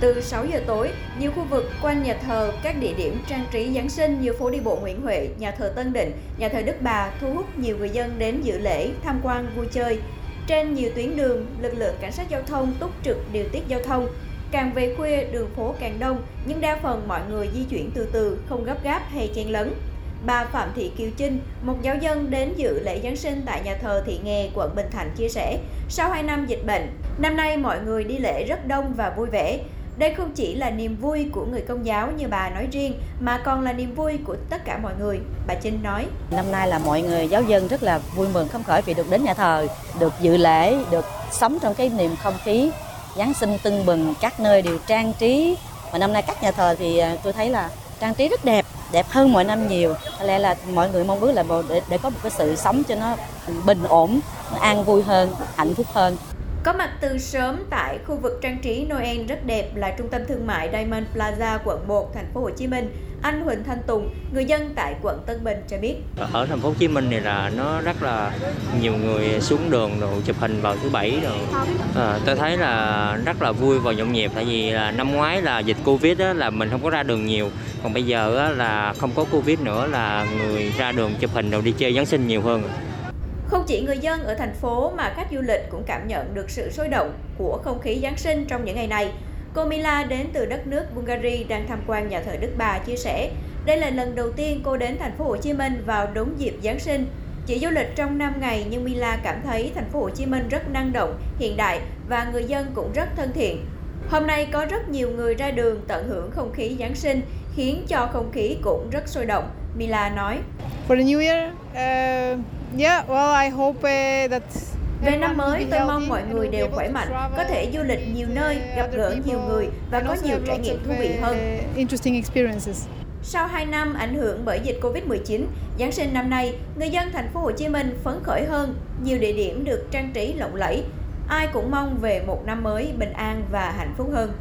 Từ 6 giờ tối, nhiều khu vực quanh nhà thờ, các địa điểm trang trí Giáng sinh như phố đi bộ Nguyễn Huệ, nhà thờ Tân Định, nhà thờ Đức Bà thu hút nhiều người dân đến dự lễ, tham quan, vui chơi. Trên nhiều tuyến đường, lực lượng cảnh sát giao thông túc trực điều tiết giao thông. Càng về khuya, đường phố càng đông, nhưng đa phần mọi người di chuyển từ từ, không gấp gáp hay chen lấn. Bà Phạm Thị Kiều Trinh, một giáo dân đến dự lễ Giáng sinh tại nhà thờ Thị Nghè, quận Bình Thạnh chia sẻ, sau 2 năm dịch bệnh, năm nay mọi người đi lễ rất đông và vui vẻ. Đây không chỉ là niềm vui của người công giáo như bà nói riêng, mà còn là niềm vui của tất cả mọi người. Bà Trinh nói. Năm nay là mọi người giáo dân rất là vui mừng khâm khởi vì được đến nhà thờ, được dự lễ, được sống trong cái niềm không khí Giáng sinh tưng bừng, các nơi đều trang trí. Và năm nay các nhà thờ thì à, tôi thấy là trang trí rất đẹp, đẹp hơn mọi năm nhiều. Có lẽ là mọi người mong ước là để, để có một cái sự sống cho nó bình ổn, nó an vui hơn, hạnh phúc hơn. Có mặt từ sớm tại khu vực trang trí Noel rất đẹp là trung tâm thương mại Diamond Plaza quận 1 thành phố Hồ Chí Minh. Anh Huỳnh Thanh Tùng, người dân tại quận Tân Bình cho biết. Ở thành phố Hồ Chí Minh này là nó rất là nhiều người xuống đường đồ chụp hình vào thứ bảy rồi. À, ờ, tôi thấy là rất là vui và nhộn nhịp tại vì là năm ngoái là dịch Covid đó, là mình không có ra đường nhiều. Còn bây giờ là không có Covid nữa là người ra đường chụp hình rồi đi chơi Giáng sinh nhiều hơn. Không chỉ người dân ở thành phố mà khách du lịch cũng cảm nhận được sự sôi động của không khí Giáng sinh trong những ngày này. Cô Mila đến từ đất nước Bulgaria đang tham quan nhà thờ Đức Bà chia sẻ, đây là lần đầu tiên cô đến thành phố Hồ Chí Minh vào đúng dịp Giáng sinh. Chỉ du lịch trong 5 ngày nhưng Mila cảm thấy thành phố Hồ Chí Minh rất năng động, hiện đại và người dân cũng rất thân thiện. Hôm nay có rất nhiều người ra đường tận hưởng không khí Giáng sinh, khiến cho không khí cũng rất sôi động. Mila nói. For the New Year, uh, yeah, well, I hope uh, that về năm mới, tôi mong mọi người đều khỏe mạnh, có thể du lịch nhiều nơi, gặp gỡ nhiều người và có nhiều trải nghiệm thú vị hơn. Sau 2 năm ảnh hưởng bởi dịch Covid-19, Giáng sinh năm nay, người dân thành phố Hồ Chí Minh phấn khởi hơn, nhiều địa điểm được trang trí lộng lẫy. Ai cũng mong về một năm mới bình an và hạnh phúc hơn.